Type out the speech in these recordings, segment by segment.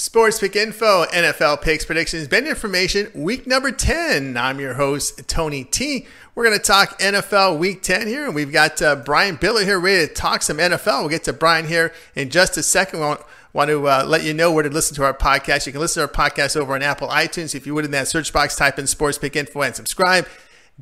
Sports Pick Info, NFL Picks Predictions, Bet Information, week number 10. I'm your host, Tony T. We're going to talk NFL week 10 here, and we've got uh, Brian Bitler here ready to talk some NFL. We'll get to Brian here in just a second. We want, want to uh, let you know where to listen to our podcast. You can listen to our podcast over on Apple iTunes. If you would, in that search box, type in Sports Pick Info and subscribe.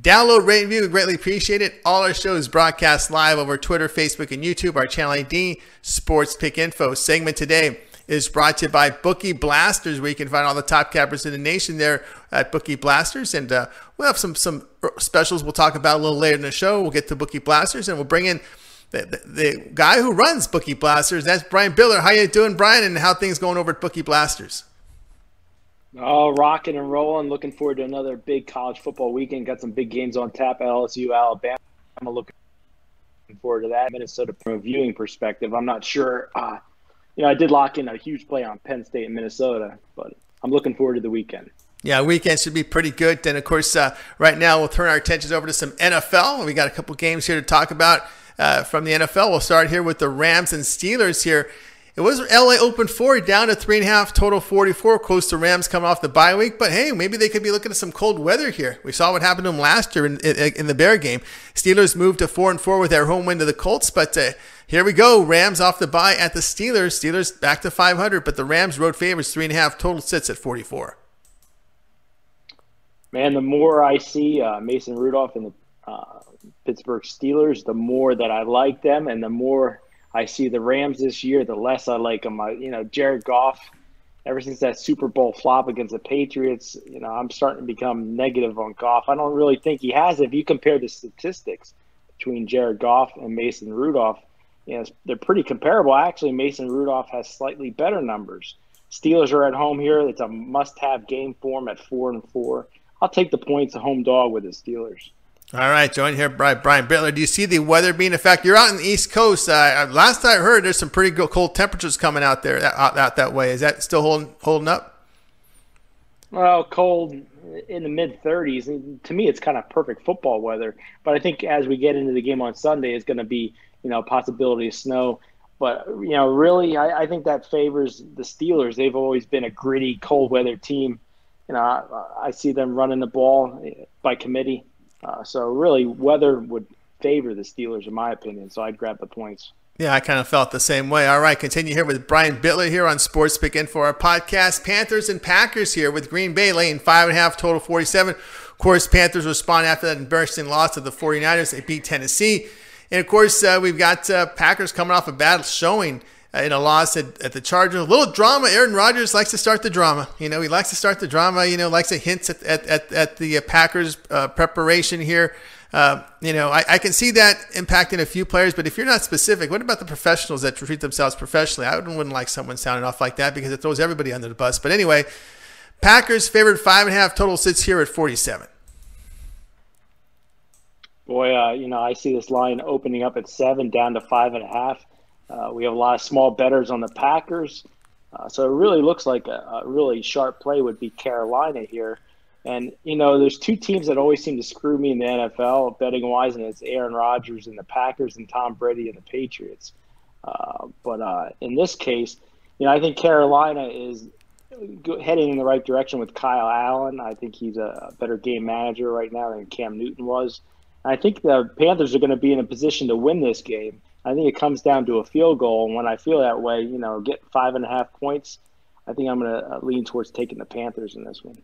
Download, rate, and review. We greatly appreciate it. All our shows broadcast live over Twitter, Facebook, and YouTube. Our channel ID, Sports Pick Info. Segment today is brought to you by Bookie Blasters, where you can find all the top cappers in the nation there at Bookie Blasters. And uh, we'll have some some specials we'll talk about a little later in the show. We'll get to Bookie Blasters, and we'll bring in the, the, the guy who runs Bookie Blasters. That's Brian Bitler. How you doing, Brian? And how things going over at Bookie Blasters? Oh, rocking and rolling. Looking forward to another big college football weekend. Got some big games on tap. At LSU, Alabama. I'm looking forward to that. Minnesota from a viewing perspective. I'm not sure. Uh, you know, I did lock in a huge play on Penn State and Minnesota, but I'm looking forward to the weekend. Yeah, weekend should be pretty good. Then, of course, uh, right now we'll turn our attentions over to some NFL. We got a couple games here to talk about uh, from the NFL. We'll start here with the Rams and Steelers here. It was LA open four down to three and a half, total 44, close to Rams coming off the bye week. But hey, maybe they could be looking at some cold weather here. We saw what happened to them last year in, in, in the Bear game. Steelers moved to four and four with their home win to the Colts, but uh, here we go. Rams off the bye at the Steelers. Steelers back to 500, but the Rams road favorites three and a half. Total sits at 44. Man, the more I see uh, Mason Rudolph and the uh, Pittsburgh Steelers, the more that I like them, and the more I see the Rams this year, the less I like them. I, you know, Jared Goff. Ever since that Super Bowl flop against the Patriots, you know, I'm starting to become negative on Goff. I don't really think he has. If you compare the statistics between Jared Goff and Mason Rudolph, you know, they're pretty comparable. Actually, Mason Rudolph has slightly better numbers. Steelers are at home here. It's a must-have game for them at four and four. I'll take the points, a home dog with the Steelers. All right, join here, Brian, Brian Bitler. Do you see the weather being a factor? You're out in the East Coast. Uh, last I heard, there's some pretty good cold temperatures coming out there, out, out that way. Is that still holding holding up? Well, cold in the mid 30s. To me, it's kind of perfect football weather. But I think as we get into the game on Sunday, it's going to be you know, possibility of snow. But you know, really, I, I think that favors the Steelers. They've always been a gritty, cold weather team. You know, I, I see them running the ball by committee. Uh, so really, weather would favor the Steelers, in my opinion. So I'd grab the points. Yeah, I kind of felt the same way. All right, continue here with Brian Bitler here on Sports Pick for our podcast. Panthers and Packers here with Green Bay laying five and a half, total 47. Of course, Panthers respond after that embarrassing loss to the 49ers. They beat Tennessee. And of course, uh, we've got uh, Packers coming off a bad showing in a loss at, at, the Chargers. A little drama. Aaron Rodgers likes to start the drama. You know, he likes to start the drama. You know, likes to hint at, at, at, at the uh, Packers uh, preparation here. Uh, you know, I, I, can see that impacting a few players, but if you're not specific, what about the professionals that treat themselves professionally? I wouldn't, wouldn't like someone sounding off like that because it throws everybody under the bus. But anyway, Packers favored five and a half total sits here at 47 boy, uh, you know, I see this line opening up at seven, down to five and a half. Uh, we have a lot of small betters on the Packers, uh, so it really looks like a, a, really sharp play would be Carolina here. And you know, there's two teams that always seem to screw me in the NFL betting wise, and it's Aaron Rodgers and the Packers, and Tom Brady and the Patriots. Uh, but uh, in this case, you know, I think Carolina is heading in the right direction with Kyle Allen. I think he's a better game manager right now than Cam Newton was. I think the Panthers are going to be in a position to win this game. I think it comes down to a field goal, and when I feel that way, you know, get five and a half points, I think I'm going to uh, lean towards taking the Panthers in this one.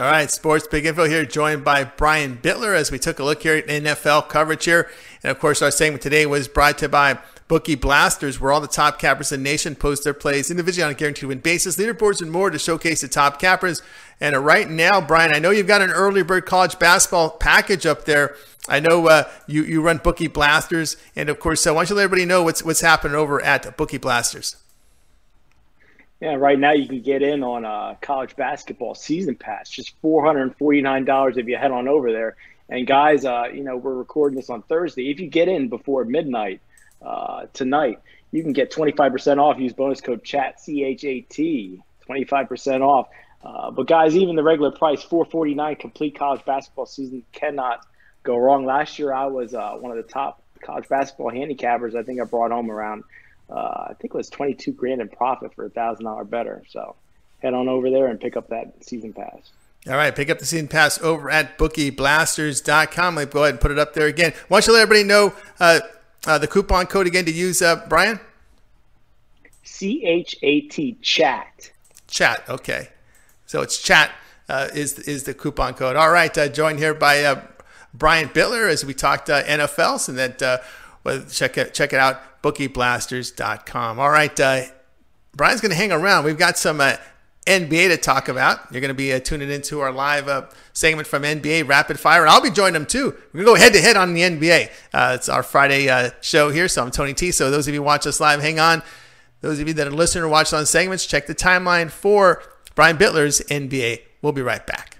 All right, Sports Pick Info here, joined by Brian Bitler as we took a look here at NFL coverage here. And of course, our segment today was brought to you by Bookie Blasters, where all the top cappers in the nation post their plays individually on a guaranteed win basis, leaderboards, and more to showcase the top cappers. And right now, Brian, I know you've got an early bird college basketball package up there. I know uh, you you run Bookie Blasters, and of course, so why don't you let everybody know what's what's happening over at Bookie Blasters? Yeah, right now you can get in on a college basketball season pass, just four hundred and forty nine dollars if you head on over there. And guys, uh, you know we're recording this on Thursday. If you get in before midnight uh, tonight, you can get twenty five percent off. Use bonus code CHAT C H A T, twenty five percent off. Uh, but guys, even the regular price, four forty nine, complete college basketball season cannot go wrong. Last year, I was uh, one of the top college basketball handicappers. I think I brought home around uh, I think it was 22 grand in profit for a thousand dollar better. So head on over there and pick up that season pass. All right, pick up the season pass over at bookieblasters.com. Let go ahead and put it up there again. Why don't you let everybody know uh, uh, the coupon code again to use, uh, Brian? C H A T chat. Chat. Okay, so it's chat uh, is is the coupon code. All right, uh, joined here by uh, Brian Bitler as we talked uh, NFL, so that uh, well, check it check it out bookieblasters.com. All right, uh, Brian's going to hang around. We've got some uh, NBA to talk about. You're going to be uh, tuning into our live uh, segment from NBA Rapid Fire, and I'll be joining them too. We're going to go head to head on the NBA. Uh, it's our Friday uh, show here, so I'm Tony T. So those of you watch us live, hang on. Those of you that are listening or watch on segments, check the timeline for Brian Bitler's NBA. We'll be right back.